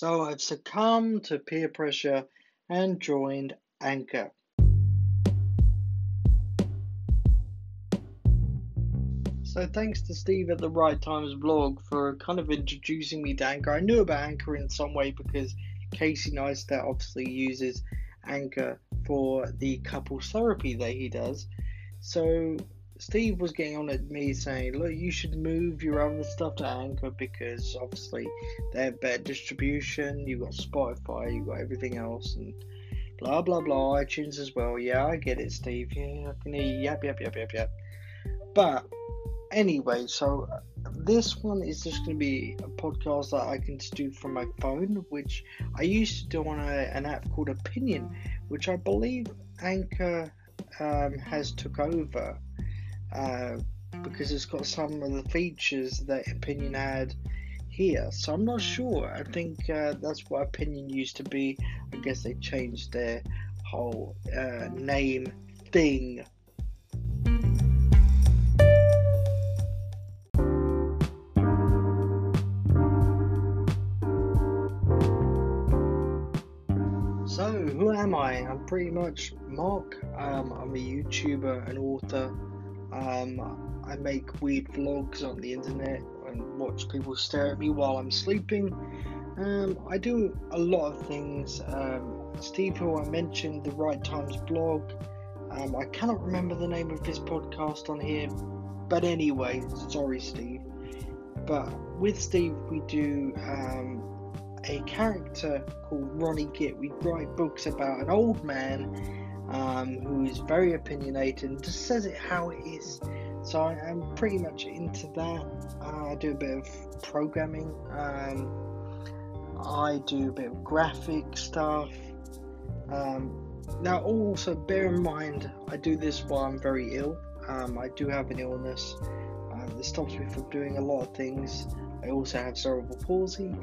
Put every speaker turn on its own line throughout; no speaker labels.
So I've succumbed to peer pressure and joined Anchor. So thanks to Steve at the Right Times blog for kind of introducing me to Anchor. I knew about Anchor in some way because Casey Neistat obviously uses Anchor for the couples therapy that he does. So Steve was getting on at me saying, look, you should move your other stuff to Anchor because obviously they have better distribution. You've got Spotify, you've got everything else, and blah blah blah. iTunes as well. Yeah, I get it, Steve. Yeah, I can hear you. Yep, yep, yep, yep, yep. But anyway, so this one is just going to be a podcast that I can do from my phone, which I used to do on a, an app called Opinion, which I believe Anchor um, has took over uh, because it's got some of the features that Opinion had here. So I'm not sure. I think uh, that's what Opinion used to be. I guess they changed their whole uh, name thing. So, who am I? I'm pretty much Marc. Um, I'm a YouTuber, an author, um, I make weird vlogs on the internet and watch people stare at me while I'm sleeping. Um, I do a lot of things. Um, Steve, who I mentioned, the Right Times blog. Um, I cannot remember the name of his podcast on here, but anyway, sorry, Steve. But with Steve, we do um, a character called Ronnie Gitt. We write books about an old man um, who is very opinionated and just says it how it is. So I, am pretty much into that. Uh, I do a bit of programming. Um, I do a bit of graphic stuff. Um, now, also bear in mind, I do this while I'm very ill. Um, I do have an illness uh, that stops me from doing a lot of things. I also have cerebral palsy.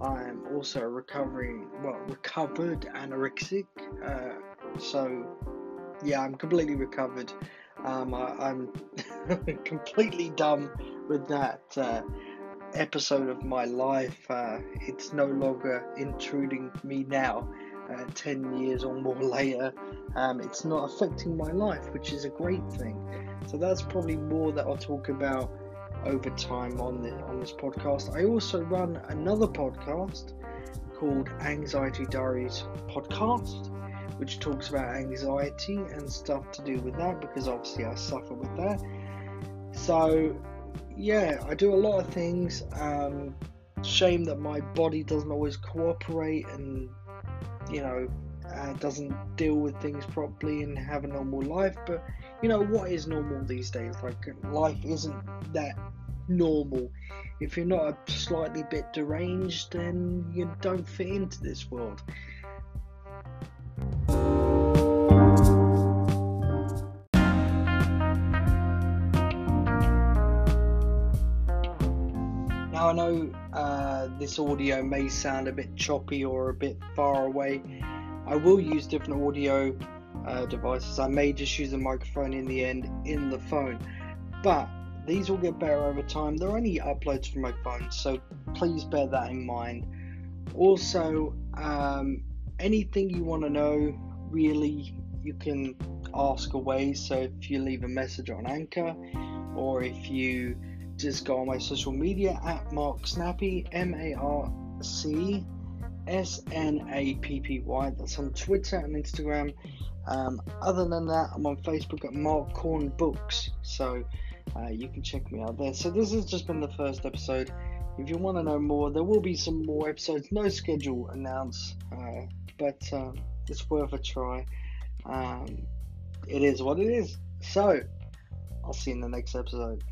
I'm also recovering, well, recovered anorexic. Uh, so, yeah, I'm completely recovered. Um, I, am completely done with that uh, episode of my life. Uh, it's no longer intruding me now. Uh, 10 years or more later, um, it's not affecting my life, which is a great thing. So, that's probably more that I'll talk about over time on the on this podcast. I also run another podcast called Anxiety Diaries Podcast, which talks about anxiety and stuff to do with that because obviously I suffer with that. So, yeah, I do a lot of things. Um, shame that my body doesn't always cooperate and, you know, uh, doesn't deal with things properly and have a normal life. But, you know, what is normal these days? Like, life isn't that normal. If you're not a slightly bit deranged, then you don't fit into this world. I know uh, this audio may sound a bit choppy or a bit far away. I will use different audio uh, devices. I may just use a microphone in the end in the phone, but these will get better over time. They're only uploads from my phone, so please bear that in mind. Also, um, anything you want to know, really, you can ask away. So if you leave a message on Anchor, or if you just go on my social media at Marc Snappy, M A R C S N A P P Y. That's on Twitter and Instagram. Um, other than that, I'm on Facebook at Marc Corn Books, so uh, you can check me out there. So this has just been the first episode. If you want to know more, there will be some more episodes. No schedule announced, uh, but uh, it's worth a try. Um, it is what it is. So I'll see you in the next episode.